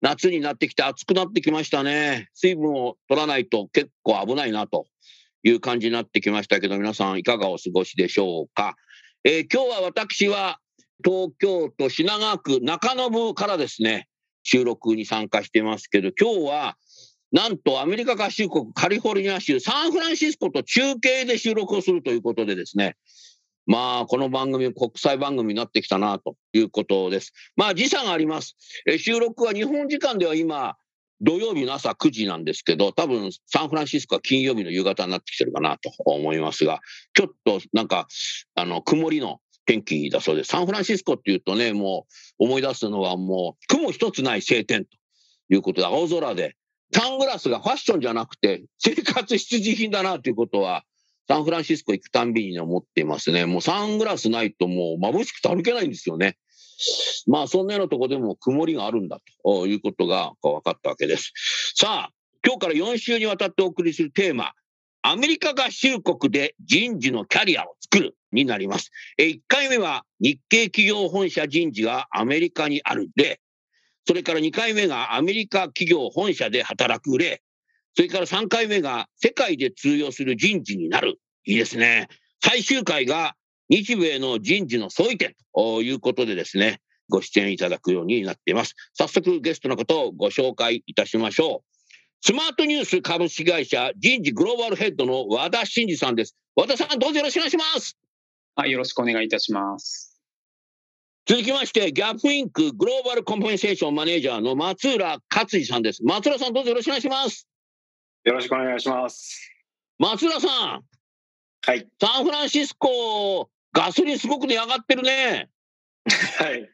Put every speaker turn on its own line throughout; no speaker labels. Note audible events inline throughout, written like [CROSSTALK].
夏になってきて暑くなってきましたね。水分を取らないと結構危ないなという感じになってきましたけど、皆さんいかがお過ごしでしょうか。えー、今日は私は東京都品川区中延からですね、収録に参加してますけど、今日はなんとアメリカ合衆国カリフォルニア州サンフランシスコと中継で収録をするということでですね、まあ、この番組、国際番組になってきたなということです。まあ、時差があります。収録は日本時間では今、土曜日の朝9時なんですけど、多分サンフランシスコは金曜日の夕方になってきてるかなと思いますが、ちょっとなんか、あの、曇りの天気だそうです。サンフランシスコっていうとね、もう思い出すのはもう雲一つない晴天ということで、青空で、サングラスがファッションじゃなくて生活必需品だなということは、サンフランシスコ行くたんびに思っていますね。もうサングラスないともう眩しくて歩けないんですよね。まあそんなようなとこでも曇りがあるんだということが分かったわけです。さあ、今日から4週にわたってお送りするテーマ、アメリカ合衆国で人事のキャリアを作るになります。1回目は日系企業本社人事がアメリカにある例。それから2回目がアメリカ企業本社で働く例。それから3回目が世界で通用する人事になる。いいですね。最終回が日米の人事の相違点ということでですね、ご出演いただくようになっています。早速ゲストの方をご紹介いたしましょう。スマートニュース株式会社人事グローバルヘッドの和田真二さんです。和田さん、どうぞよろしくお願いします。
はい、よろしくお願いいたします。
続きまして、ギャップインクグローバルコンペンセーションマネージャーの松浦克司さんです。松浦さん、どうぞよろしくお願いします。
よろしくお願いします。
松浦さん。
はい。
サンフランシスコ、ガソリンすごく値上がってるね。
はい。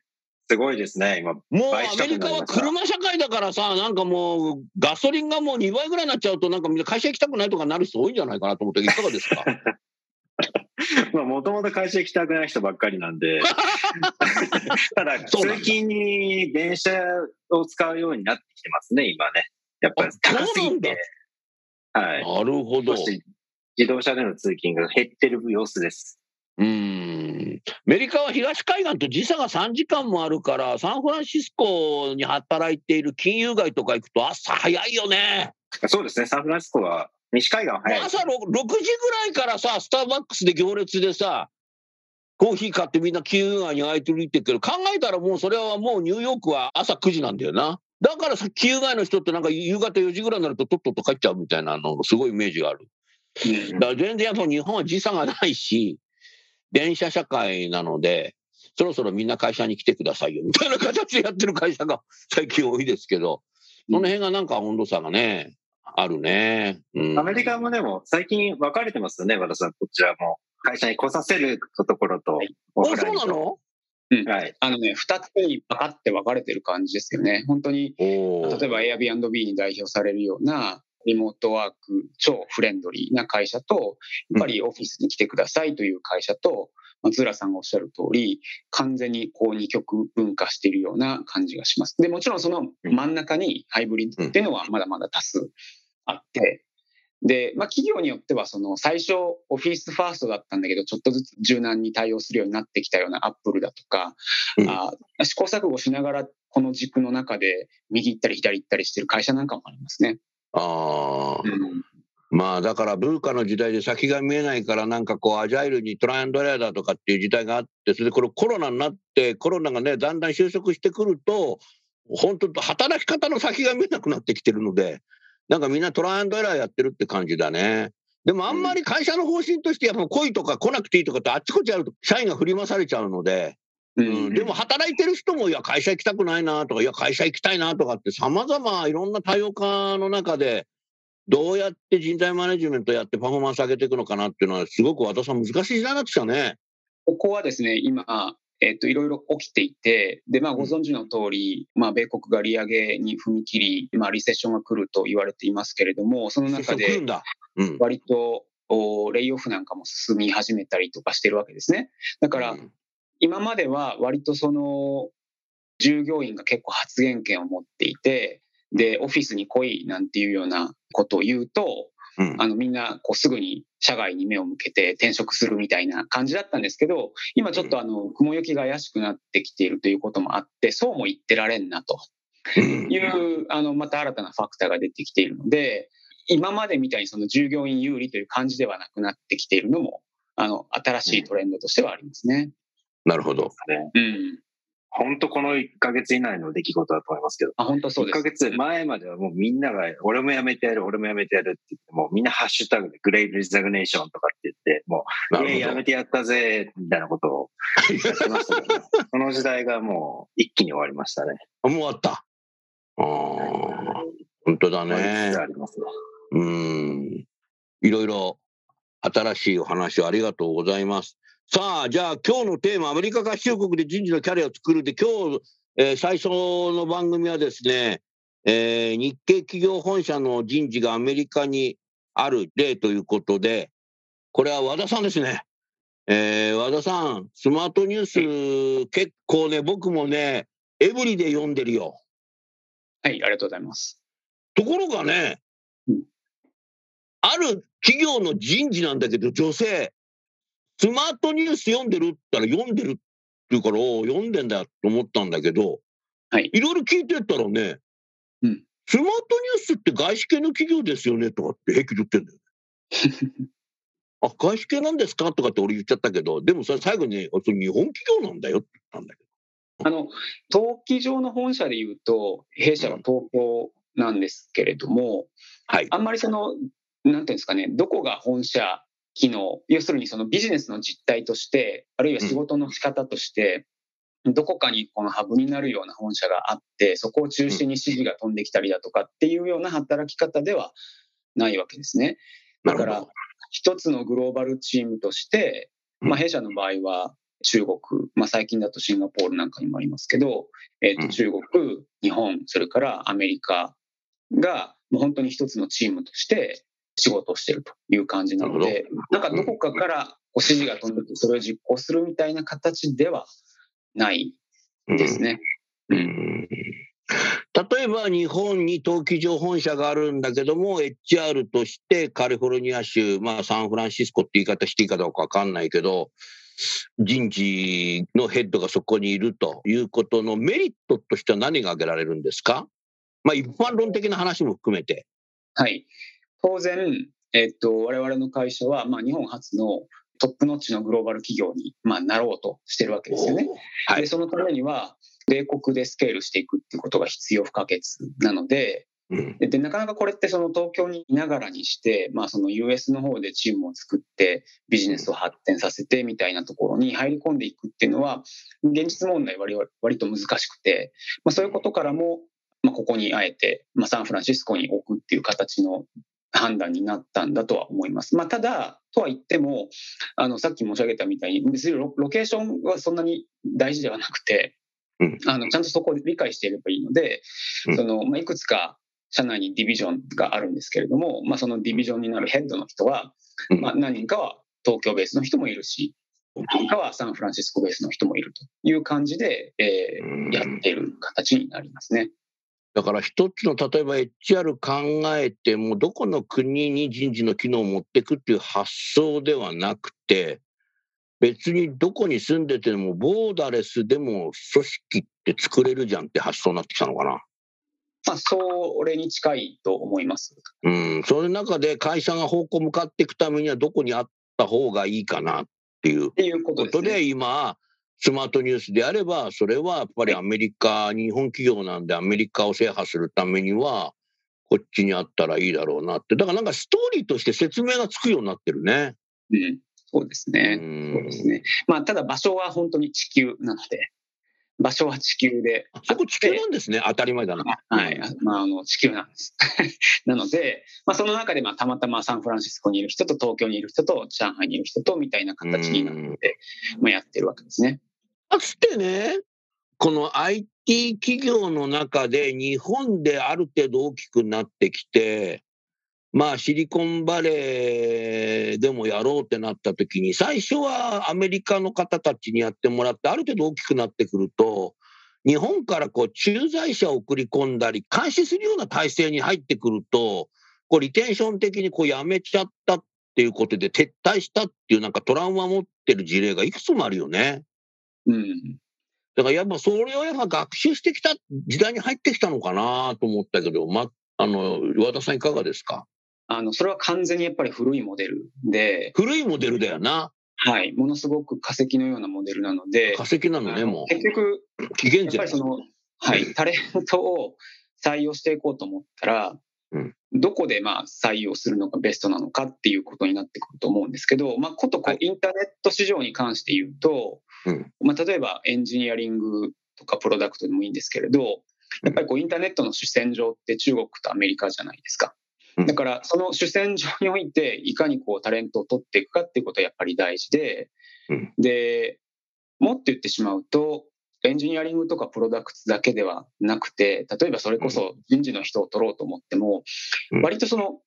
すごいですね、今。も
うアメリカは車社会だからさ、なんかもう、ガソリンがもう2倍ぐらいになっちゃうと、なんかみんな会社行きたくないとかなる人多いんじゃないかなと思って、いかがですか？[LAUGHS]
まあ、もともと会社行きたくない人ばっかりなんで、[LAUGHS] ただ、通勤に電車を使うようになってきてますね、今ね。やっぱり高すぎて。
はい。なるほど。
自動車での通勤が減ってる様子です。
うん。アメリカは東海岸と時差が3時間もあるから、サンフランシスコに働いている金融街とか行くと朝早いよね。
そうですね。サンフランシスコは西海岸は早い、
朝 6, 6時ぐらいからさ、スターバックスで行列でさ、コーヒー買ってみんな金融街に空いてるって言ってるけど、考えたらもうそれはもうニューヨークは朝9時なんだよな。だからさ、旧外の人ってなんか夕方4時ぐらいになるととっとと帰っちゃうみたいなのすごいイメージがある。だから全然やっぱ日本は時差がないし、電車社会なので、そろそろみんな会社に来てくださいよみたいな形でやってる会社が [LAUGHS] 最近多いですけど、その辺がなんか温度差がね、あるね。
うん、アメリカもでも最近分かれてますよね、和田さん、こちらも。会社に来させるところと。
あ、そうなの？
うん、はい、あのね、二つにパカって分かれてる感じですよね。本当に、例えば Airbnb に代表されるようなリモートワーク超フレンドリーな会社と、やっぱりオフィスに来てくださいという会社と、松浦さんがおっしゃる通り、完全にこう二極分化しているような感じがします。で、もちろんその真ん中にハイブリッドっていうのはまだまだ多数あって、で、まあ、企業によっては、その、最初、オフィスファーストだったんだけど、ちょっとずつ柔軟に対応するようになってきたようなアップルだとか、うん、あ試行錯誤しながら、この軸の中で、右行ったり左行ったりしてる会社なんかもありますね。
ああ。うんまあだから文化の時代で先が見えないからなんかこうアジャイルにトライアンドレーダーとかっていう時代があってそれでこれコロナになってコロナがねだんだん収束してくると本当と働き方の先が見えなくなってきてるのでなんかみんなトライアンドエラーやってるって感じだね。でもあんまり会社の方針として、やっぱ来いとか来なくていいとかってあっちこっちやると社員が振り回されちゃうので、うん、でも働いてる人も、いや、会社行きたくないなとか、いや、会社行きたいなとかって、さまざまいろんな多様化の中で、どうやって人材マネジメントやってパフォーマンス上げていくのかなっていうのは、すごく和田さん、難しい時代になってきたね。
ここはですね、今、えっと、いろいろ起きていて、で、まあ、ご存知の通り、うん、まあ、米国が利上げに踏み切り、まあ、リセッションが来ると言われていますけれども、その中で、割と、レイオフなんかも進み始めたりとかしてるわけですね。だから、今までは割とその、従業員が結構発言権を持っていて、で、オフィスに来いなんていうようなことを言うと、うん、あのみんなこうすぐに社外に目を向けて転職するみたいな感じだったんですけど、今ちょっとあの雲行きが怪しくなってきているということもあって、そうも言ってられんなという、あのまた新たなファクターが出てきているので、今までみたいにその従業員有利という感じではなくなってきているのも、あの新しいトレンドとしてはありますね。
なるほど。
うん本当この1ヶ月以内の出来事だと思いますけど。
あ、本当そうです。
1ヶ月前まではもうみんなが、俺もやめてやる、俺もやめてやるって言って、もうみんなハッシュタグでグレイリザグネーションとかって言って、もう、いや、やめてやったぜ、みたいなことをやってましたけど、その時代がもう一気に終わりましたね。
もう終わった？ああ、本当だね。ありますね。うん。いろいろ新しいお話をありがとうございます。さあ、じゃあ今日のテーマ、アメリカ合衆国で人事のキャリアを作るで、今日、えー、最初の番組はですね、えー、日系企業本社の人事がアメリカにある例ということで、これは和田さんですね。えー、和田さん、スマートニュース、結構ね、僕もね、エブリで読んでるよ。
はい、ありがとうございます。
ところがね、うん、ある企業の人事なんだけど、女性、スマートニュース読んでるって言ったら読んでるって言うから、読んでんだと思ったんだけど、はい。いろいろ聞いてったらね、うん。スマートニュースって外資系の企業ですよねとかって平気で言ってんだよね。[LAUGHS] あ、外資系なんですかとかって俺言っちゃったけど、でもそれ最後に、日本企業なんだよって言ったんだけど。
あの、登記上の本社で言うと、弊社は東京なんですけれども、うん、はい。あんまりその、なんていうんですかね、どこが本社機能、要するにそのビジネスの実態として、あるいは仕事の仕方として、どこかにこのハブになるような本社があって、そこを中心に指示が飛んできたりだとかっていうような働き方ではないわけですね。だから、一つのグローバルチームとして、まあ、弊社の場合は中国、まあ、最近だとシンガポールなんかにもありますけど、えー、と中国、日本、それからアメリカが、もう本当に一つのチームとして仕事をしてるという感じなので、なんかどこかから指示が飛んでて、それを実行するみたいな形ではないですね。うん、うん
例えば日本に登記上本社があるんだけども、HR としてカリフォルニア州、まあ、サンフランシスコって言い方していいかどうか分かんないけど、人事のヘッドがそこにいるということのメリットとしては何が挙げられるんですか、まあ、一般論的な話も含めて。
はい。当然、えっと、我々の会社は、まあ、日本初のトップノッチのグローバル企業に、まあ、なろうとしてるわけですよね。はい、でそのためには、米国でスケールしていくっていうことが必要不可欠なので、うん、でなかなかこれってその東京にいながらにして、まあ、その US の方でチームを作ってビジネスを発展させてみたいなところに入り込んでいくっていうのは現実問題割割と難しくて、まあ、そういうことからも、まあ、ここにあえて、まあ、サンフランシスコに置くっていう形の判断になったんだとは思います。まあ、ただ、とは言っても、あの、さっき申し上げたみたいに、別にロケーションはそんなに大事ではなくて、うん、あの、ちゃんとそこを理解していればいいので、うん、その、まあ、いくつか社内にディビジョンがあるんですけれども、まあ、そのディビジョンになるヘッドの人は、まあ、何人かは東京ベースの人もいるし、何人かはサンフランシスコベースの人もいるという感じで、えー、やっている形になりますね。
だから一つの例えば HR 考えてもどこの国に人事の機能を持っていくっていう発想ではなくて別にどこに住んでてもボーダレスでも組織って作れるじゃんって発想になってきたのかな。
まあ、それに近いと思います。
うん、その中で会社が方向向かっていくためにはどこにあった方がいいかなっていうことで、今、スマートニュースであれば、それはやっぱりアメリカ、日本企業なんでアメリカを制覇するためには、こっちにあったらいいだろうなって。だからなんかストーリーとして説明がつくようになってるね。
うん、そうですね。そうですね。まあ、ただ場所は本当に地球なので、場所は地球で。
そこ地球なんですね。当たり前だな。
はい。まあ、あの、地球なんです。[LAUGHS] なので、まあ、その中で、まあ、たまたまサンフランシスコにいる人と東京にいる人と上海にいる人とみたいな形になって、まあ、やってるわけですね。
つてね、この IT 企業の中で日本である程度大きくなってきて、まあシリコンバレーでもやろうってなった時に、最初はアメリカの方たちにやってもらって、ある程度大きくなってくると、日本からこう駐在者を送り込んだり、監視するような体制に入ってくると、こうリテンション的にこうやめちゃったっていうことで撤退したっていうなんかトラウマ持ってる事例がいくつもあるよね。
うん。
だからやっぱそれをやっぱ学習してきた時代に入ってきたのかなと思ったけど、ま、あの、和田さんいかがですか？
あの、それは完全にやっぱり古いモデルで。
古いモデルだよな。
はい。ものすごく化石のようなモデルなので。
化石なのね、も
う。結局、
紀元前。
やっぱりその、はい、タレントを採用していこうと思ったら、うん、どこでまあ採用するのがベストなのかっていうことになってくると思うんですけど、まあ、ことこうインターネット市場に関して言うと、うん、まあ、例えばエンジニアリングとかプロダクトでもいいんですけれど、やっぱりこうインターネットの主戦場って中国とアメリカじゃないですか。だからその主戦場においていかにこうタレントを取っていくかっていうことはやっぱり大事で、で、もっと言ってしまうと、エンジニアリングとかプロダクツだけではなくて、例えばそれこそ人事の人を取ろうと思っても、割とその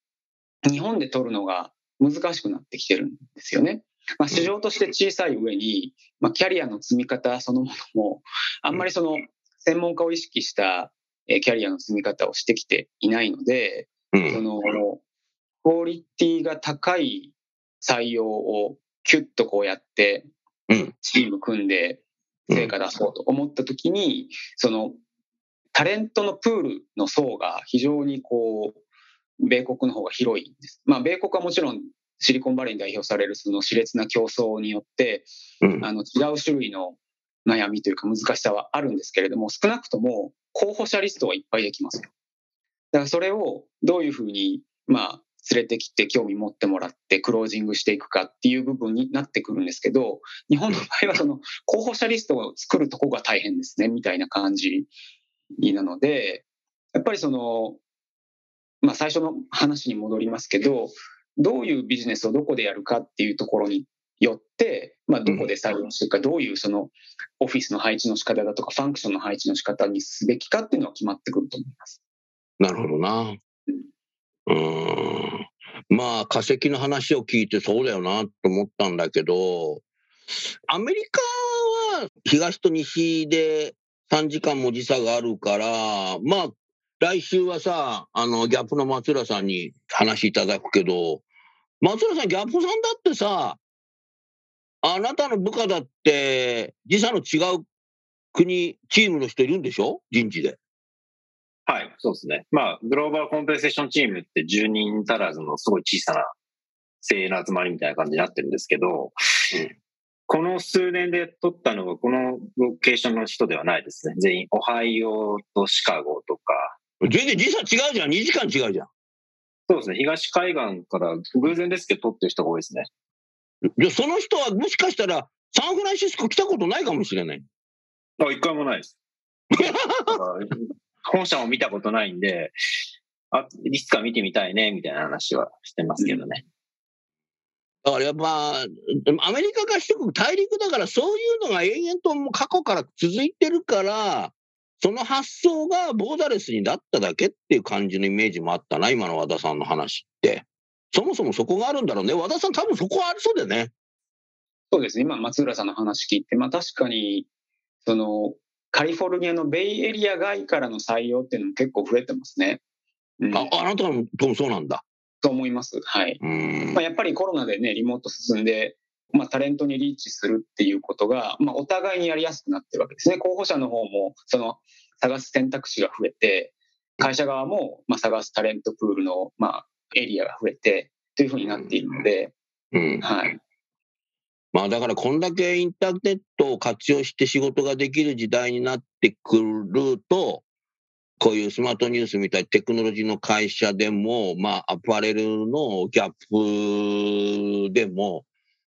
日本で取るのが難しくなってきてるんですよね。まあ、市場として小さい上に、まあ、キャリアの積み方そのものも、あんまりその専門家を意識したキャリアの積み方をしてきていないので、そのクオリティが高い採用をキュッとこうやって、チーム組んで成果出そうと思った時に、そのタレントのプールの層が非常にこう、米国の方が広いんです。まあ、米国はもちろんシリコンバレーに代表されるその熾烈な競争によって、あの違う種類の悩みというか難しさはあるんですけれども、少なくとも候補者リストはいっぱいできますよ。だからそれをどういうふうに、まあ、連れてきて興味持ってもらってクロージングしていくかっていう部分になってくるんですけど、日本の場合はその候補者リストを作るとこが大変ですね、みたいな感じなので、やっぱりその、まあ最初の話に戻りますけど、どういうビジネスをどこでやるかっていうところによって、まあ、どこで採用していくか、どういうそのオフィスの配置の仕方だとか、ファンクションの配置の仕方にすべきかっていうのは決まってくると思います。
なるほどな。うん。まあ、化石の話を聞いてそうだよなと思ったんだけど、アメリカは東と西で3時間も時差があるから、まあ、来週はさ、あの、ギャップの松浦さんに話いただくけど、松浦さん、ギャップさんだってさ、あなたの部下だって、時差の違う国、チームの人いるんでしょ？人事で。
はい、そうですね。まあ、グローバルコンペンセーションチームって10人足らずのすごい小さな精鋭の集まりみたいな感じになってるんですけど、うん、この数年で取ったのがこのロケーションの人ではないですね。全員、オハイオとシカゴとか。
全然時差違うじゃん。2時間違うじゃん。
そうですね。東海岸から偶然ですけど取ってる人が多いですね。
じゃその人はもしかしたらサンフランシスコ来たことないかもしれない。
あ、一回もないです。[LAUGHS] 本社も見たことないんで、あ、いつか見てみたいね、みたいな話はしてますけどね。
だからやっぱ、アメリカ合衆国大陸だからそういうのが延々とも過去から続いてるから、その発想がボーダレスになっただけっていう感じのイメージもあったな、今の和田さんの話って。そもそもそこがあるんだろうね。和田さん多分そこはありそうだよね。
そうですね。今、松浦さんの話聞いて、まあ確かに、その、カリフォルニアのベイエリア外からの採用っていうのも結構増えてますね。
うん、ああなたもそうなんだ。
と思います。はい。まあ、やっぱりコロナでね、リモート進んで、まあ、タレントにリーチするっていうことが、まあ、お互いにやりやすくなってるわけですね。候補者の方も、その、探す選択肢が増えて、会社側も、まあ、探すタレントプールの、まあ、エリアが増えて、というふうになっているので、うん、はい。
まあだからこんだけインターネットを活用して仕事ができる時代になってくると、こういうスマートニュースみたいテクノロジーの会社でも、まあ、アパレルのギャップでも、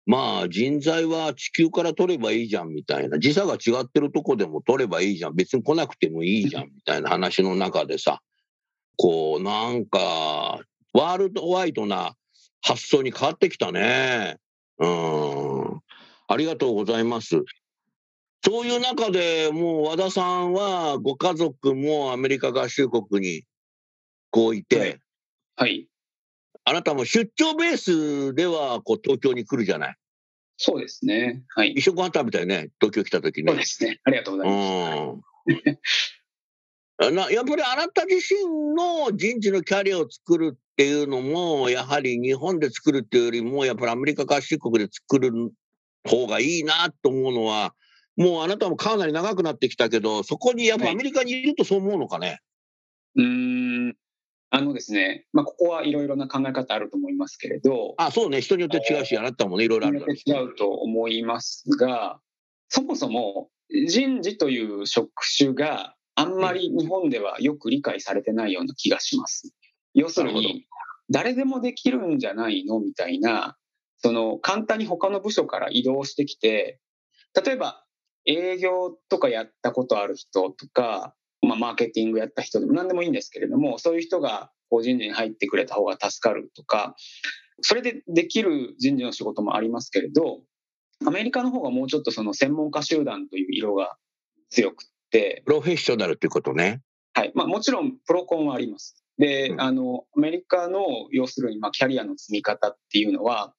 まあ、人材は地球から取ればいいじゃんみたいな、時差が違ってるとこでも取ればいいじゃん、別に来なくてもいいじゃんみたいな話の中でさ、こう、なんか、ワールドワイドな発想に変わってきたね。うん。ありがとうございます。そういう中でもう和田さんはご家族もアメリカ合衆国にこういて、
はい。
あなたも出張ベースではこう東京に来るじゃない？
そうですね。はい。
一食ご飯食べたよね、東京来た時ね。
そうですね。ありがとうございます。
なやっぱりあなた自身の人事のキャリアを作るっていうのも、やはり日本で作るっていうよりも、やっぱりアメリカ合衆国で作る方がいいなと思うのは、もうあなたもかなり長くなってきたけど、そこにやっぱアメリカにいるとそう思うのかね？
はい、うんあのですね、まあ、ここはいろいろな考え方あると思いますけれど。
あ、そうね、人によって違うし、あなたもね、いろいろある
から、ね。違うと思いますが、そもそも人事という職種があんまり日本ではよく理解されてないような気がします。要するに、誰でもできるんじゃないの？みたいな、その簡単に他の部署から移動してきて、例えば営業とかやったことある人とか、まあ、マーケティングやった人でも何でもいいんですけれども、そういう人が個人事に入ってくれた方が助かるとか、それでできる人事の仕事もありますけれど、アメリカの方がもうちょっとその専門家集団という色が強くて。
プロフェッショナルっていうことね。
はい。まあもちろんプロコンはあります。で、うん、あの、アメリカの要するにまあキャリアの積み方っていうのは、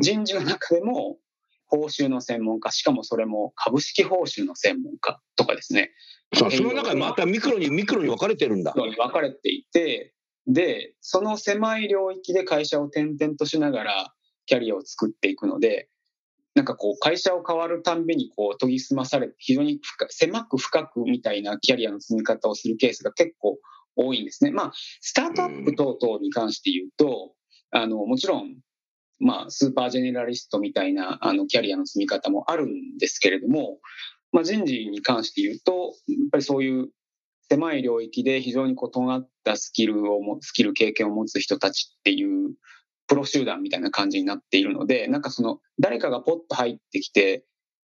人事の中でも報酬の専門家、しかもそれも株式報酬の専門家とかですね。
その中にまたミクロにミクロに分かれてるんだ。
分かれていて、で、その狭い領域で会社を転々としながらキャリアを作っていくので、なんかこう会社を変わるたんびにこう研ぎ澄まされて非常に狭く深くみたいなキャリアの積み方をするケースが結構多いんですね。まあ、スタートアップ等々に関して言うと、あの、もちろんまあ、スーパージェネラリストみたいなあのキャリアの積み方もあるんですけれども、まあ、人事に関して言うと、やっぱりそういう狭い領域で非常にこう尖ったスキルをも、スキル経験を持つ人たちっていうプロ集団みたいな感じになっているので、なんかその誰かがポッと入ってきて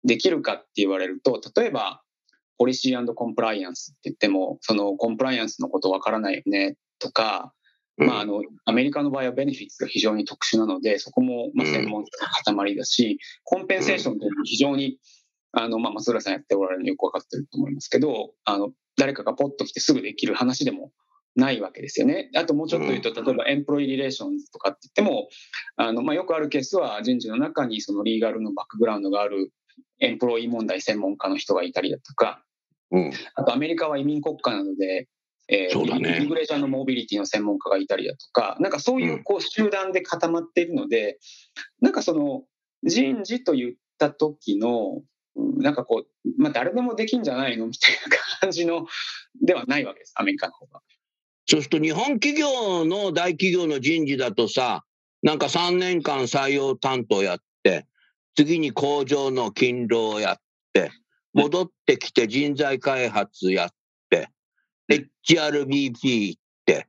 できるかって言われると、例えばポリシーコンプライアンスって言っても、そのコンプライアンスのことわからないよねとか、まあ、あの、アメリカの場合はベネフィッツが非常に特殊なので、そこも、まあ、専門家の塊だし、コンペンセーションというのも非常に、あの、まあ、松浦さんやっておられるのよくわかってると思いますけど、あの、誰かがポッと来てすぐできる話でもないわけですよね。あともうちょっと言うと、例えば employee relations とかって言っても、あの、まあ、よくあるケースは人事の中にその legal のバックグラウンドがある employee 問題専門家の人がいたりだとか、うん、あとアメリカは移民国家なので、えー、ね、 immigration のモビリティの専門家がいたりだとか、なんかそういうこう集団で固まっているので、うん、なんかその人事と言った時の、なんかこう、まあ、誰でもできんじゃないのみたいな感じのではないわけです、アメリカの方が。
そうすると日本企業の大企業の人事だとさ、なんか3年間採用担当やって、次に工場の勤労をやって、戻ってきて人材開発やっ HRBP 行って、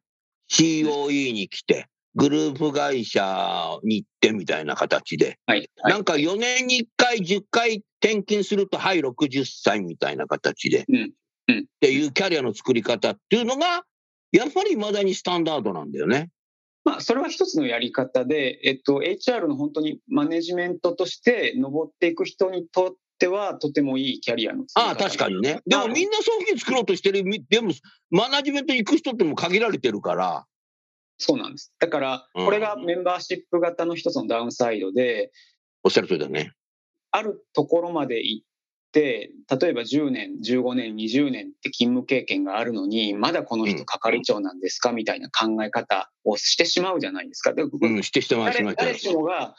COE に来て、グループ会社に行ってみたいな形で、はいはい、なんか4年に1回、10回転勤すると、はい、60歳みたいな形で、うんうん、っていうキャリアの作り方っていうのが、やっぱり未だにスタンダードなんだよね。
まあ、それは一つのやり方で、えっと、HR の本当にマネジメントとして上っていく人にとってはとてもいいキャリアの
ああ、確かにね。でもみんなそういうふうに作ろうとしてる、でもマネジメント行く人っても限られてるから。
そうなんです。だから、これがメンバーシップ型の一つのダウンサイドで、
おっしゃる通りだね。
あるところまで行って、例えば10年、15年、20年って勤務経験があるのに、まだこの人係長なんですか、みたいな考え方をしてしまうじゃないですか。
うん、してしてます。
誰しもが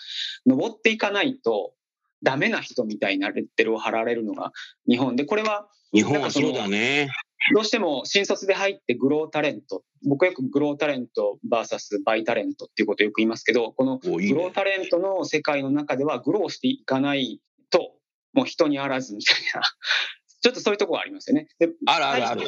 登っていかないと、ダメな人みたいなレッテルを貼られるのが日本で、これは、
日本はそうだね。
どうしても新卒で入ってグロータレント、僕よくグロータレント VS バイタレントっていうことをよく言いますけど、このグロータレントの世界の中ではグローしていかないと、もう人にあらずみたいな、[LAUGHS] ちょっとそういうところがありますよね。
であるあるある。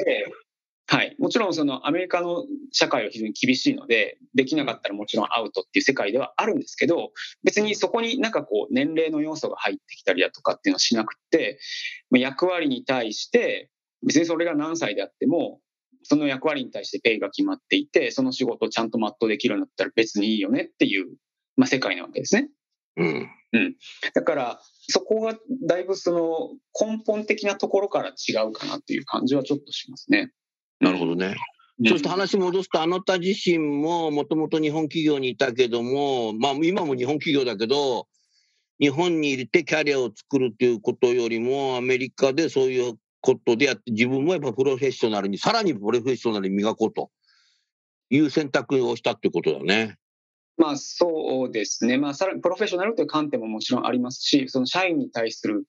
はい。もちろんそのアメリカの社会は非常に厳しいので、できなかったらもちろんアウトっていう世界ではあるんですけど、別にそこになんかこう年齢の要素が入ってきたりだとかっていうのはしなくて、役割に対して別にそれが何歳であっても、その役割に対してペイが決まっていて、その仕事をちゃんと全うできるんだったら別にいいよねっていう、まあ、世界なわけですね。
うん。
うん。だから、そこがだいぶその根本的なところから違うかなっていう感じはちょっとしますね。
なるほどね。そして話戻すと、あなた自身ももともと日本企業にいたけども、まあ今も日本企業だけど、日本に入れてキャリアを作るということよりも、アメリカでそういうことでやって、自分もやっぱプロフェッショナルに、さらにプロフェッショナルに磨こうという選択をしたってことだね。
まあそうですね。まあさらにプロフェッショナルという観点ももちろんありますし、その社員に対する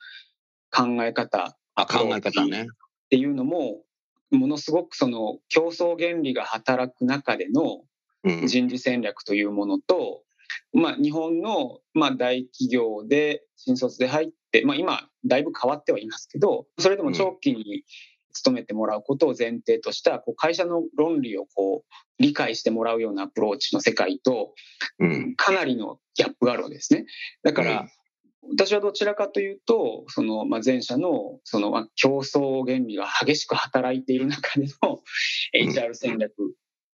考え方。
あ、考え方ね。
っていうのも、ものすごくその競争原理が働く中での人事戦略というものと、うん、まあ日本のまあ大企業で新卒で入って、まあ今だいぶ変わってはいますけど、それでも長期に勤めてもらうことを前提としたこう会社の論理をこう理解してもらうようなアプローチの世界と、かなりのギャップがあるわけですね。だから、私はどちらかというと、その、まあ、前者の、その、まあ、競争原理が激しく働いている中での HR 戦略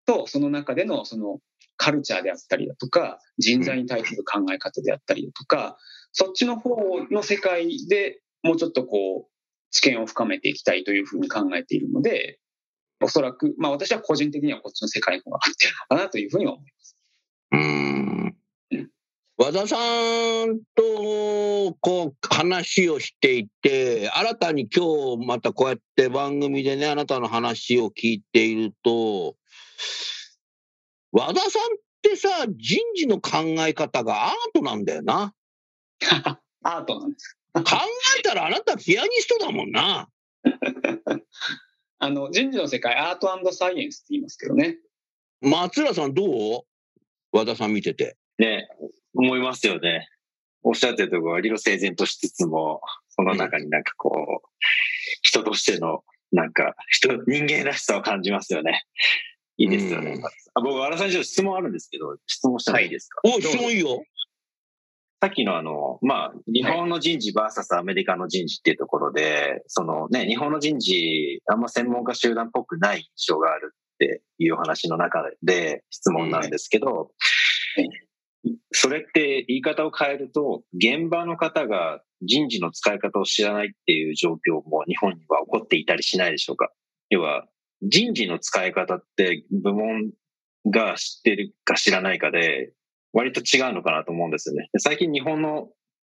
と、その中での、その、カルチャーであったりだとか、人材に対する考え方であったりだとか、そっちの方の世界でもうちょっとこう、知見を深めていきたいというふうに考えているので、おそらく、まあ私は個人的にはこっちの世界の方が合ってるのかなというふうには思います。
うん和田さんとこう話をしていて、新たに今日またこうやって番組でね、あなたの話を聞いていると、和田さんってさ、人事の考え方がアートなんだよな。[LAUGHS]
アートなんです
考えたらあなたピアニストだもんな。[LAUGHS]
あの、人事の世界、アートサイエンスって言いますけどね。
松浦さんどう？和田さん見てて。
ね、思いますよね。おっしゃってるところは理路整然としつつも、その中になんかこう、人としての、なんか、人、人間らしさを感じますよね。いいですよね。あ僕、和田さんに質問あるんですけど、質問してもいいですか、
はい、お、質問いいよ。
さっきのあの、まあ、日本の人事 VS アメリカの人事っていうところで、そのね、日本の人事、あんま専門家集団っぽくない印象があるっていう話の中で質問なんですけど、それって言い方を変えると、現場の方が人事の使い方を知らないっていう状況も日本には起こっていたりしないでしょうか？要は、人事の使い方って部門が知ってるか知らないかで、割と違うのかなと思うんですよね。最近日本の、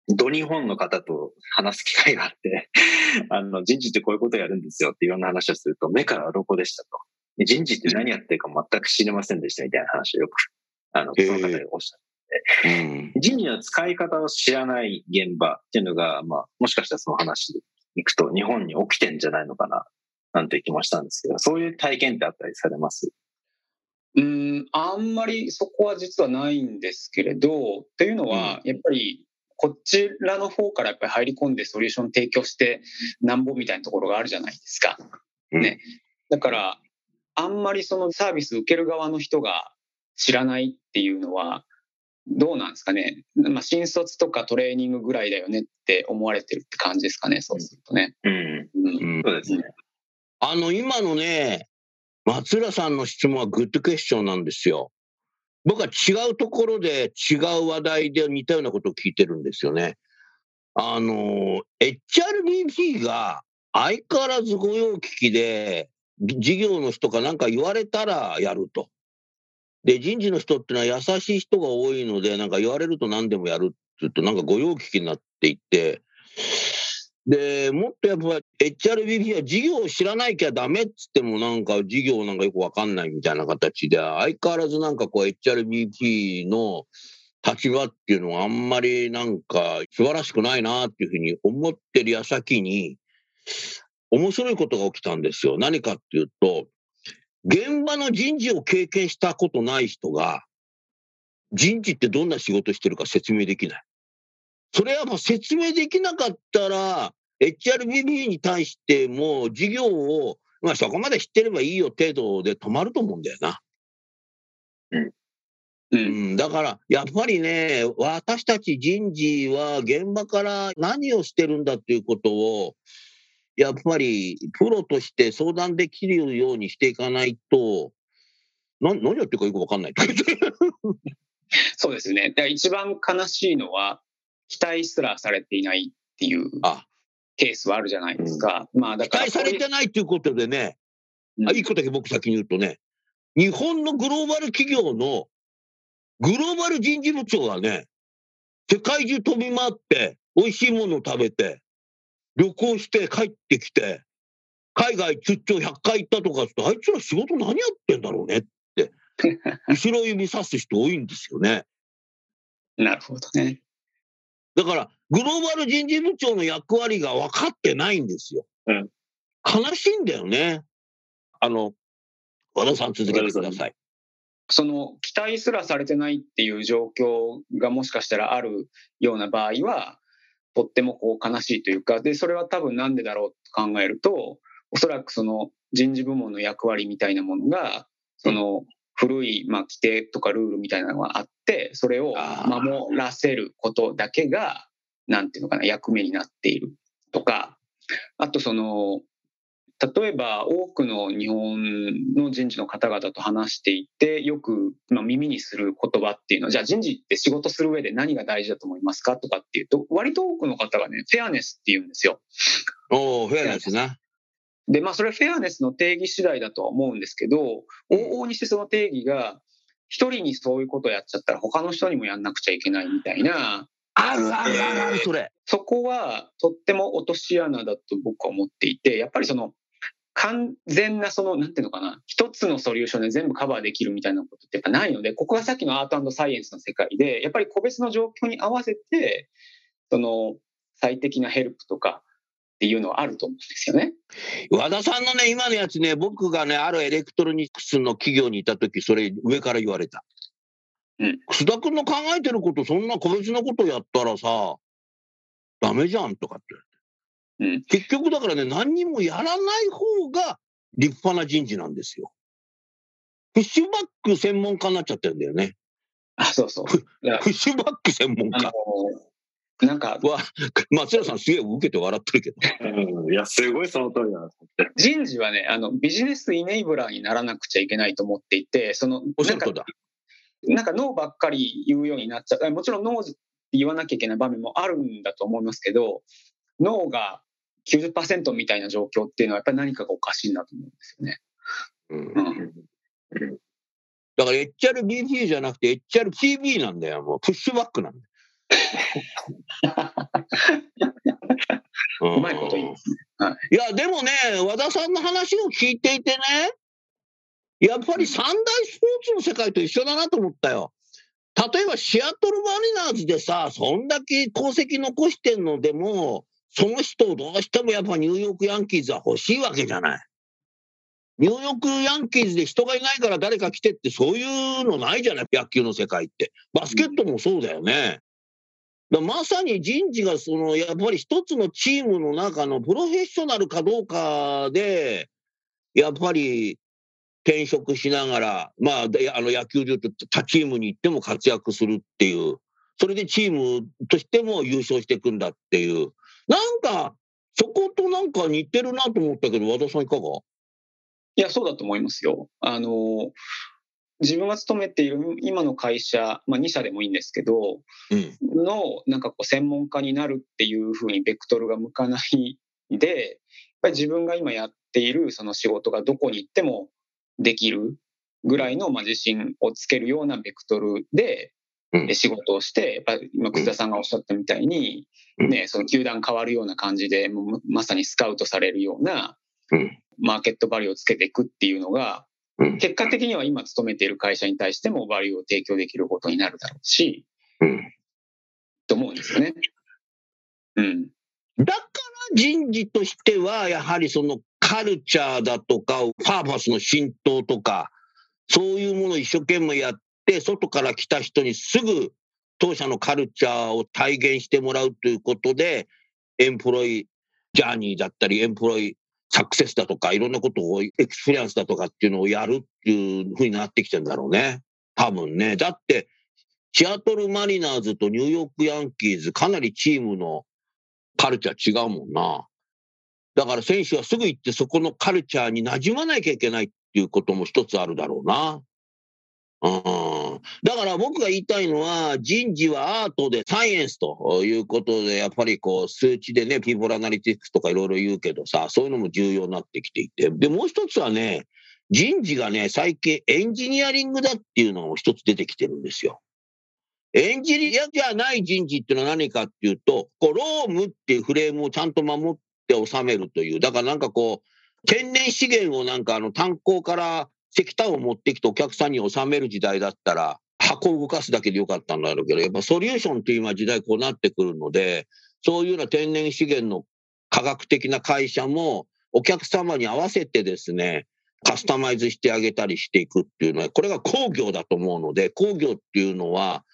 ド日本の方と話す機会があって [LAUGHS] あの、人事ってこういうことやるんですよっていろんな話をすると、目から鱗でしたと。人事って何やってるか全く知りませんでしたみたいな話をよく、あの、その方がおっしゃって。人事の使い方を知らない現場っていうのが、まあ、もしかしたらその話でいくと日本に起きてんじゃないのかな、なんて気もしたんですけど、そういう体験ってあったりされます？
うん、あんまりそこは実はないんですけれど、っていうのは、やっぱりこちらの方からやっぱり入り込んでソリューション提供してなんぼみたいなところがあるじゃないですか。ね。だから、あんまりそのサービス受ける側の人が知らないっていうのは、どうなんですかね。まあ、新卒とかトレーニングぐらいだよねって思われてるって感じですかね、そうするとね。
うん。うん、そうですね。
あの、今のね、松浦さんの質問はグッドクエスチョンなんですよ。僕は違うところで違う話題で似たようなことを聞いてるんですよね。あの、HRBP が相変わらず御用聞きで、事業の人かなんか言われたらやると。で、人事の人ってのは優しい人が多いので、なんか言われると何でもやるって言うと、なんか御用聞きになっていって、で、もっとやっぱ HRBP は事業を知らなきゃダメっつってもなんか事業なんかよくわかんないみたいな形で、相変わらずなんかこう HRBP の立場っていうのはあんまりなんか素晴らしくないなっていうふうに思ってる矢先に、面白いことが起きたんですよ。何かっていうと、現場の人事を経験したことない人が、人事ってどんな仕事してるか説明できない。それはもう説明できなかったら、HRBB に対しても事業をまあそこまで知ってればいいよ程度で止まると思うんだよな。
うん
うん、だから、やっぱりね、私たち人事は現場から何をしてるんだっていうことを、やっぱりプロとして相談できるようにしていかないと、な何やってるかよく分かんない。[LAUGHS]
そうですね。だ一番悲しいのは、期待すらされていないっていうケースはあるじゃないですか。
まあ、だから期待されてないっていうことでね、うん、あいいことだけ僕先に言うとね、日本のグローバル企業のグローバル人事部長はね、世界中飛び回って、美味しいものを食べて、旅行して帰ってきて、海外出張100回行ったとかって、あいつら仕事何やってんだろうねって、[LAUGHS] 後ろ指さす人多いんですよね。
なるほどね。
だから、グローバル人事部長の役割が分かってないんですよ。
うん、
悲しいんだよね。あの、和田さん続けてください。
その期待すらされてないっていう状況がもしかしたらあるような場合は、とってもこう悲しいというか、で、それは多分なんでだろうと考えると、おそらくその人事部門の役割みたいなものが、その古い、まあ、規定とかルールみたいなのがあって、それを守らせることだけが、なんていうのかな、役目になっているとか、あとその、例えば多くの日本の人事の方々と話していてよく、まあ、耳にする言葉っていうのはじゃあ人事って仕事する上で何が大事だと思いますかとかっていうと割と多くの方がねフェアネスって言うんですよ。
おフェアネスな。
でまあそれフェアネスの定義次第だとは思うんですけど往々にしてその定義が一人にそういうことやっちゃったら他の人にもやんなくちゃいけないみたいな
あるあるあるある、それ。
そこはとっても落とし穴だと僕は思っていて、やっぱりその完全なその、なんていうのかな、一つのソリューションで全部カバーできるみたいなことってやっぱないので、ここがさっきのアートサイエンスの世界で、やっぱり個別の状況に合わせて、その最適なヘルプとかっていうのはあると思うんですよね。
和田さんのね、今のやつね、僕がね、あるエレクトロニクスの企業にいた時、それ上から言われた。
うん。
楠田君の考えてること、そんな個別のことやったらさ、ダメじゃんとかって
うん、
結局だからね、何にもやらない方が立派な人事なんですよ。フィッシュバック専門家になっちゃってるんだよね。
あ、そうそう。
フィッシュバック専門家。
なんか、
わ、松浦さんすげえ受けて笑ってるけ
ど。うん、いや、すごいその通りなんです
人事はね、あの、ビジネスイネイブラーにならなくちゃいけないと思っていて、その、
なんか、
なんかノーばっかり言うようになっちゃう。もちろんノーって言わなきゃいけない場面もあるんだと思いますけど、脳が90%みたいな状況っていうのはやっぱり何かがおかしいんだと思うんですよね。
うん、だから HRBP じゃなくて HRPB なんだよ、もうプッシュバックなんだよ。
うまいこと言いますね。はい、
いや、でもね、和田さんの話を聞いていてね、やっぱり三大スポーツの世界と一緒だなと思ったよ。例えばシアトルマリナーズでさ、そんだけ功績残してんのでも、その人をどうしてもやっぱニューヨークヤンキーズは欲しいわけじゃない。ニューヨークヤンキーズで人がいないから誰か来てってそういうのないじゃない野球の世界って。バスケットもそうだよね。まさに人事がそのやっぱり一つのチームの中のプロフェッショナルかどうかでやっぱり転職しながら、まあ、あの野球でいうと他チームに行っても活躍するっていう、それでチームとしても優勝していくんだっていう、なんか、そことなんか似てるなと思ったけど、和田さんいかが？
いや、そうだと思いますよ。あの、自分が勤めている今の会社、まあ、2社でもいいんですけど、
うん、
のなんかこう専門家になるっていうふうにベクトルが向かないで、やっぱり自分が今やっているその仕事がどこに行ってもできるぐらいのまあ自信をつけるようなベクトルで仕事をして、やっぱ今、久田さんがおっしゃったみたいに、ね、その球団変わるような感じで、まさにスカウトされるような、マーケットバリューをつけていくっていうのが、結果的には今勤めている会社に対してもバリューを提供できることになるだろうし、と思うんですよね。うん。
だから人事としては、やはりそのカルチャーだとか、パーパスの浸透とか、そういうものを一生懸命やっ、外から来た人にすぐ当社のカルチャーを体現してもらうということで、 employee journey だったり、 employee success だとか、いろんなことを、 experience だとかっていうのをやるっていうふうになってきてんだろうね。多分ね。だって、シアトルマリナーズとニューヨークヤンキーズ、かなりチームのカルチャー違うもんな。だから選手はすぐ行ってそこのカルチャーに馴染まなきゃいけないっていうことも一つあるだろうな。うん、だから僕が言いたいのは、人事はアートでサイエンスということで、やっぱりこう数値でね、ピーポルアナリティクスとかいろいろ言うけどさ、そういうのも重要になってきていて。で、もう一つはね、人事がね、最近エンジニアリングだっていうのも一つ出てきてるんですよ。エンジニアじゃない人事っていうのは何かっていうと、こうロームっていうフレームをちゃんと守って収めるという、だからなんかこう、天然資源をなんかあの炭鉱から石炭を持ってきてお客さんに納める時代だったら、箱を動かすだけでよかったんだろうけど、やっぱソリューションっていう今時代こうなってくるので、そういうような天然資源の科学的な会社もお客様に合わせてですね、カスタマイズしてあげたりしていくっていうのは、これが工業だと思うので、工業っていうのは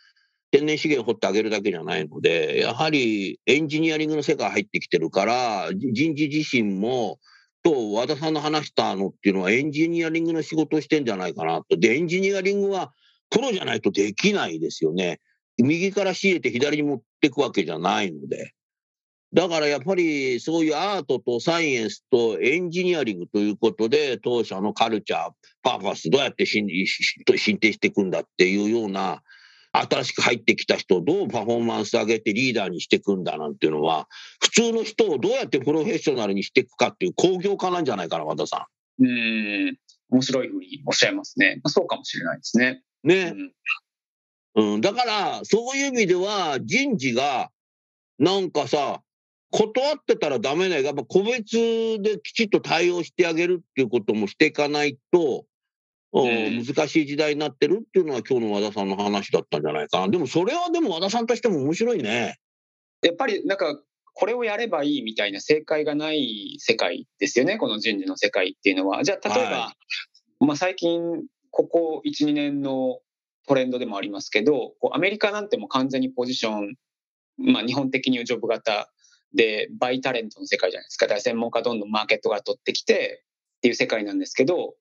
天然資源を掘ってあげるだけじゃないので、やはりエンジニアリングの世界入ってきてるから、人事自身もと和田さんの話したのっていうのはエンジニアリングの仕事をしてんじゃないかなと。で、エンジニアリングはプロじゃないとできないですよね。右から仕入れて左に持っていくわけじゃないので。だからやっぱりそういうアートとサイエンスとエンジニアリングということで当社のカルチャー、パーパスどうやって進呈していくんだっていうような新しく入ってきた人をどうパフォーマンス上げてリーダーにしていくんだなんていうのは、普通の人をどうやってプロフェッショナルにしていくかっていう工業化なんじゃないかな、和田さ
ん。うん、面白いふうにおっしゃいますね。そうかもしれないですね。
ね。うん、うん、だから、そういう意味では、人事が、なんかさ、断ってたらダメなやっぱ個別できちっと対応してあげるっていうこともしていかないと、難しい時代になってるっていうのは今日の和田さんの話だったんじゃないかな。でもそれはでも和田さんとしても面白いね。
やっぱりなんかこれをやればいいみたいな正解がない世界ですよね、この人事の世界っていうのは。じゃあ例えば、はい、まあ、最近ここ1、2年のトレンドでもありますけど、こうアメリカなんても完全にポジション、まあ、日本的に言うジョブ型でバイタレントの世界じゃないですか。専門家どんどんマーケットが取ってきてっていう世界なんですけど、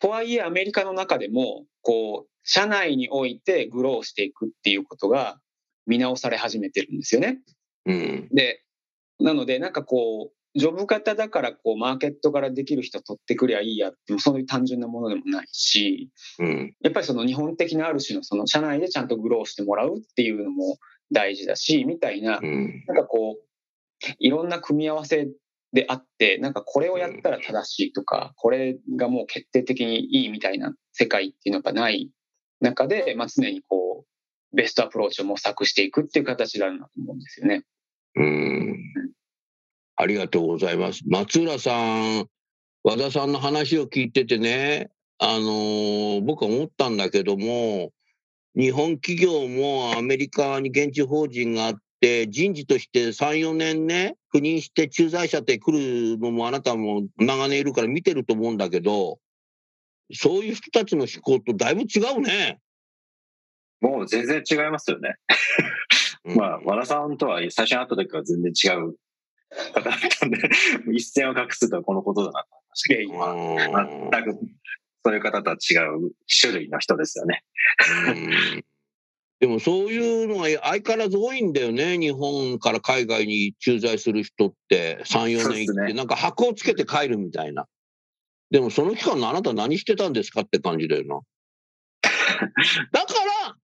とはいえアメリカの中でも、こう、社内においてグローしていくっていうことが見直され始めてるんですよね。
うん、
で、なのでなんかこう、ジョブ型だからこうマーケットからできる人取ってくりゃいいやってもそういう単純なものでもないし、
うん、
やっぱりその日本的なある種のその社内でちゃんとグローしてもらうっていうのも大事だし、みたいな、
うん、
なんかこう、いろんな組み合わせであって、なんかこれをやったら正しいとか、これがもう決定的にいいみたいな世界っていうのがない中で、まあ、常にこう、ベストアプローチを模索していくっていう形だなと思うんですよね。
うん。ありがとうございます。松浦さん、和田さんの話を聞いててね、あのー、僕は思ったんだけども、日本企業もアメリカに現地法人があっで、人事として3、4年ね、赴任して駐在者って来るのもあなたも長年いるから見てると思うんだけど、そういう人たちの思考とだいぶ違うね。
もう全然違いますよね。まあ、和田さんとは最初に会った時は全然違う方だったんで、一線を画すとはこのことだなと思いましたけど、今、全くそういう方とは違う種類の人ですよね。
でもそういうのが相変わらず多いんだよね。日本から海外に駐在する人って3、4年行って、ね、なんか箱をつけて帰るみたいな。でもその期間のあなた何してたんですかって感じだよな。[LAUGHS] だから、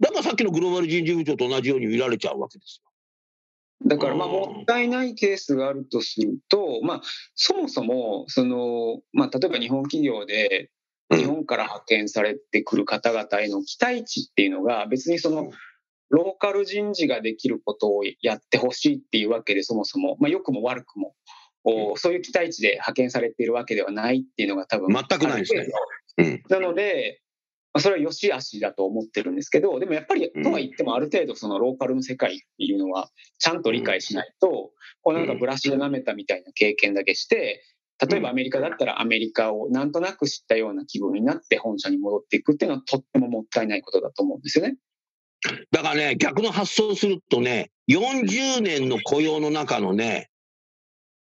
だからさっきのグローバル人事部長と同じように見られちゃうわけですよ。
だからまあもったいないケースがあるとすると、まあ、そもそもその、まあ、例えば日本企業で日本から派遣されてくる方々への期待値っていうのが別にそのローカル人事ができることをやってほしいっていうわけでそもそも、まあ、良くも悪くも、うん、そういう期待値で派遣されているわけではないっていうのが多分
全くないですね。
うん、なので、まあ、それは良し悪しだと思ってるんですけどでもやっぱりとは言ってもある程度そのローカルの世界っていうのはちゃんと理解しないと、こうなんかブラシで舐めたみたいな経験だけして例えばアメリカだったらアメリカをなんとなく知ったような気分になって本社に戻っていくっていうのはとってももったいないことだと思うんですよね。
だからね、逆の発想するとね、40年の雇用の中のね、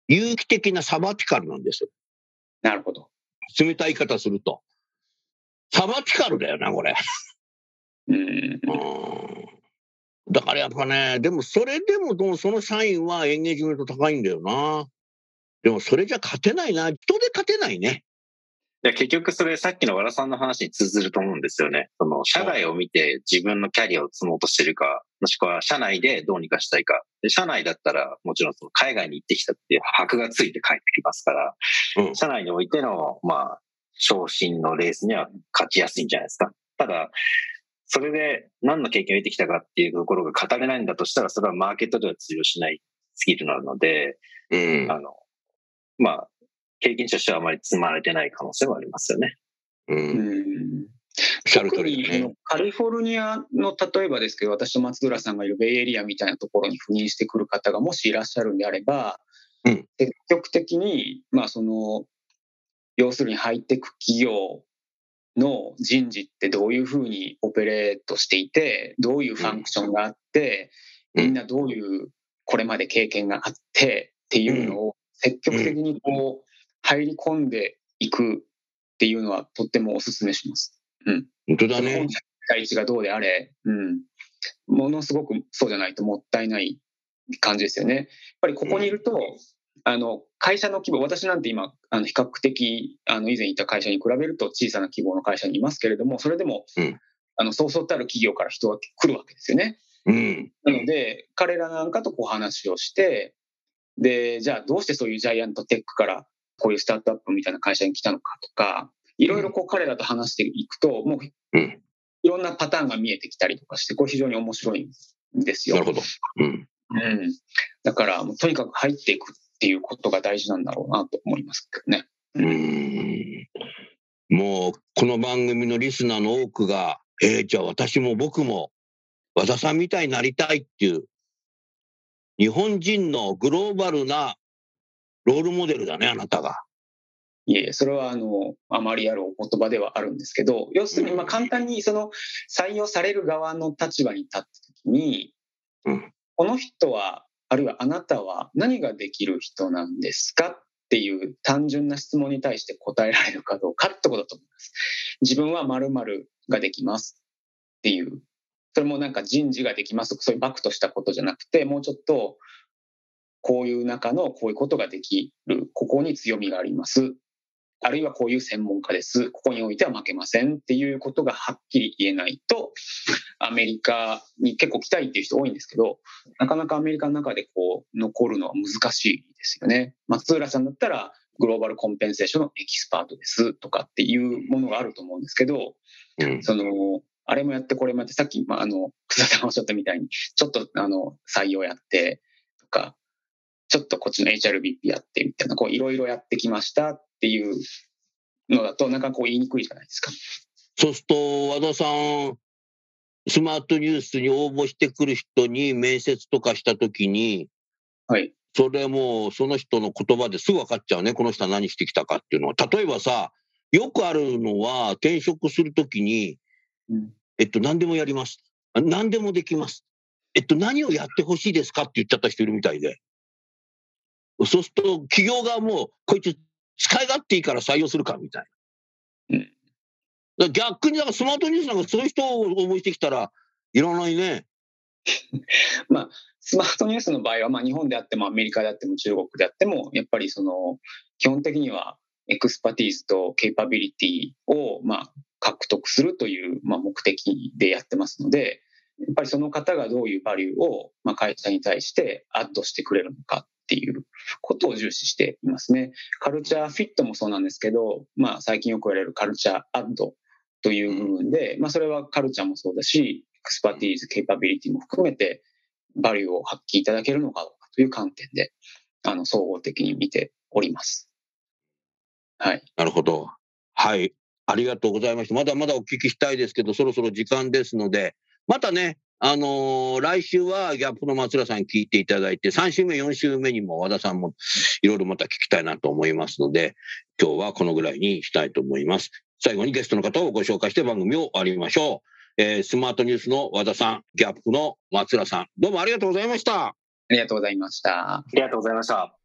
有機的なサバティカルなんですよ。
なるほど。
冷たい言い方すると。サバティカルだよな、これ。
うん。
うんだからやっぱね、でもそれでもどうその社員はエンゲージメント高いんだよな。でもそれじゃ勝てないな。人で勝てないね。
いや結局それさっきの和田さんの話に通ずると思うんですよね。その社外を見て自分のキャリアを積もうとしてるか、もしくは社内でどうにかしたいか。で社内だったらもちろんその海外に行ってきたっていう箔がついて帰ってきますから、
うん
社内においての、まあ、昇進のレースには勝ちやすいんじゃないですか。ただ、それで何の経験を得てきたかっていうところが語れないんだとしたら、それはマーケットでは通用しないスキルなので、
うん。
あの、まあ、経験値としてはあまり積まれてない可能性はありますよね。
う。
うん特に。カリフォルニアの例えばですけど、私と松浦さんがいるベイエリアみたいなところに赴任してくる方がもしいらっしゃるんであれば、
うん
積極的に、まあその、要するにハイテク企業の人事ってどういうふうにオペレートしていて、どういうファンクションがあって、
うん
みんなどういうこれまで経験があってっていうのを積極的にこう入り込んでいくっていうのはとってもお勧めします。
本当だね
第一がどうであれ、うん、ものすごくそうじゃないともったいない感じですよね。やっぱりここにいると、あの会社の規模、私なんて今、あの比較的あの以前いた会社に比べると小さな規模の会社にいますけれども、それでも、
うん
あのそうそうたる企業から人が来るわけですよね。
うん。
なので、彼らなんかとこう話をして、で、じゃあどうしてそういうジャイアントテックからこういうスタートアップみたいな会社に来たのかとか、いろいろこう彼らと話していくと、もう
うん。
いろんなパターンが見えてきたりとかして、これ非常に面白いんですよ。
なるほど。うん。
うん。だから、とにかく入っていくっていうことが大事なんだろうなと思いますけどね。
うん。もう、この番組のリスナーの多くが、えー、じゃあ私も僕も和田さんみたいになりたいっていう、日本人のグローバルなロールモデルだね、あなたが。
いえそれはあの、あまりあるお言葉ではあるんですけど、要するに、まあ簡単にその採用される側の立場に立ったときに、
うん
この人は、あるいはあなたは何ができる人なんですかっていう単純な質問に対して答えられるかどうかってことだと思います。自分は〇〇ができますっていう、それもなんか人事ができますとかそういうバクとしたことじゃなくて、もうちょっと、こういう中のこういうことができる、ここに強みがあります。あるいはこういう専門家です。ここにおいては負けませんっていうことがはっきり言えないと、アメリカに結構来たいっていう人多いんですけど、なかなかアメリカの中でこう残るのは難しいですよね。松浦さんだったらグローバルコンペンセーションのエキスパートですとかっていうものがあると思うんですけど、
うん。
その、あれもやってこれもやって、さっき、まあ、あの、[LAUGHS] 草田さんがおっしゃったみたいに、ちょっと、あの、採用やって、とか、ちょっとこっちの HRBP やって、みたいな、こう、いろいろやってきましたっていうのだと、なんかこう言いにくいじゃないですか。
そうすると、和田さん、スマートニュースに応募してくる人に面接とかしたときに、
はい。
それもうその人の言葉ですぐ分かっちゃうね、この人は何してきたかっていうのは。例えばさ、よくあるのは、転職するときに、
うん
えっと、何でもやります。あ何でもできます。えっと、何をやってほしいですかって言っちゃった人いるみたいで。そうすると、企業側も、こいつ使い勝手いいから採用するかみたいな。
うん
だから逆に、だからスマートニュースなんかそういう人を応募してきたら、いらないね。[LAUGHS]
まあ、スマートニュースの場合は、まあ、日本であってもアメリカであっても中国であっても、やっぱりその、基本的には expertise と capability を、まあ、獲得するという、ま、目的でやってますので、やっぱりその方がどういうバリューを、ま、会社に対してアッドしてくれるのかっていうことを重視していますね。 culture fit もそうなんですけど、まあ、最近よく言われる culture add という部分で、まあ、それはカルチャーもそうだし、 expertise、 capability も含めて、バリューを発揮いただけるのかどうかという観点で、あの、総合的に見ております。はい。
なるほど。はい。ありがとうございました。まだまだお聞きしたいですけど、そろそろ時間ですので、またね、あのー来週はギャップの松浦さんに聞いていただいて、3週目、4週目にも和田さんもいろいろまた聞きたいなと思いますので、今日はこのぐらいにしたいと思います。最後にゲストの方をご紹介して番組を終わりましょう。えースマートニュースの和田さん、ギャップの松浦さん、どうもありがとうございました。
ありがとうございました。
ありがとうございました。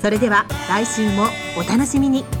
それでは来週もお楽しみに。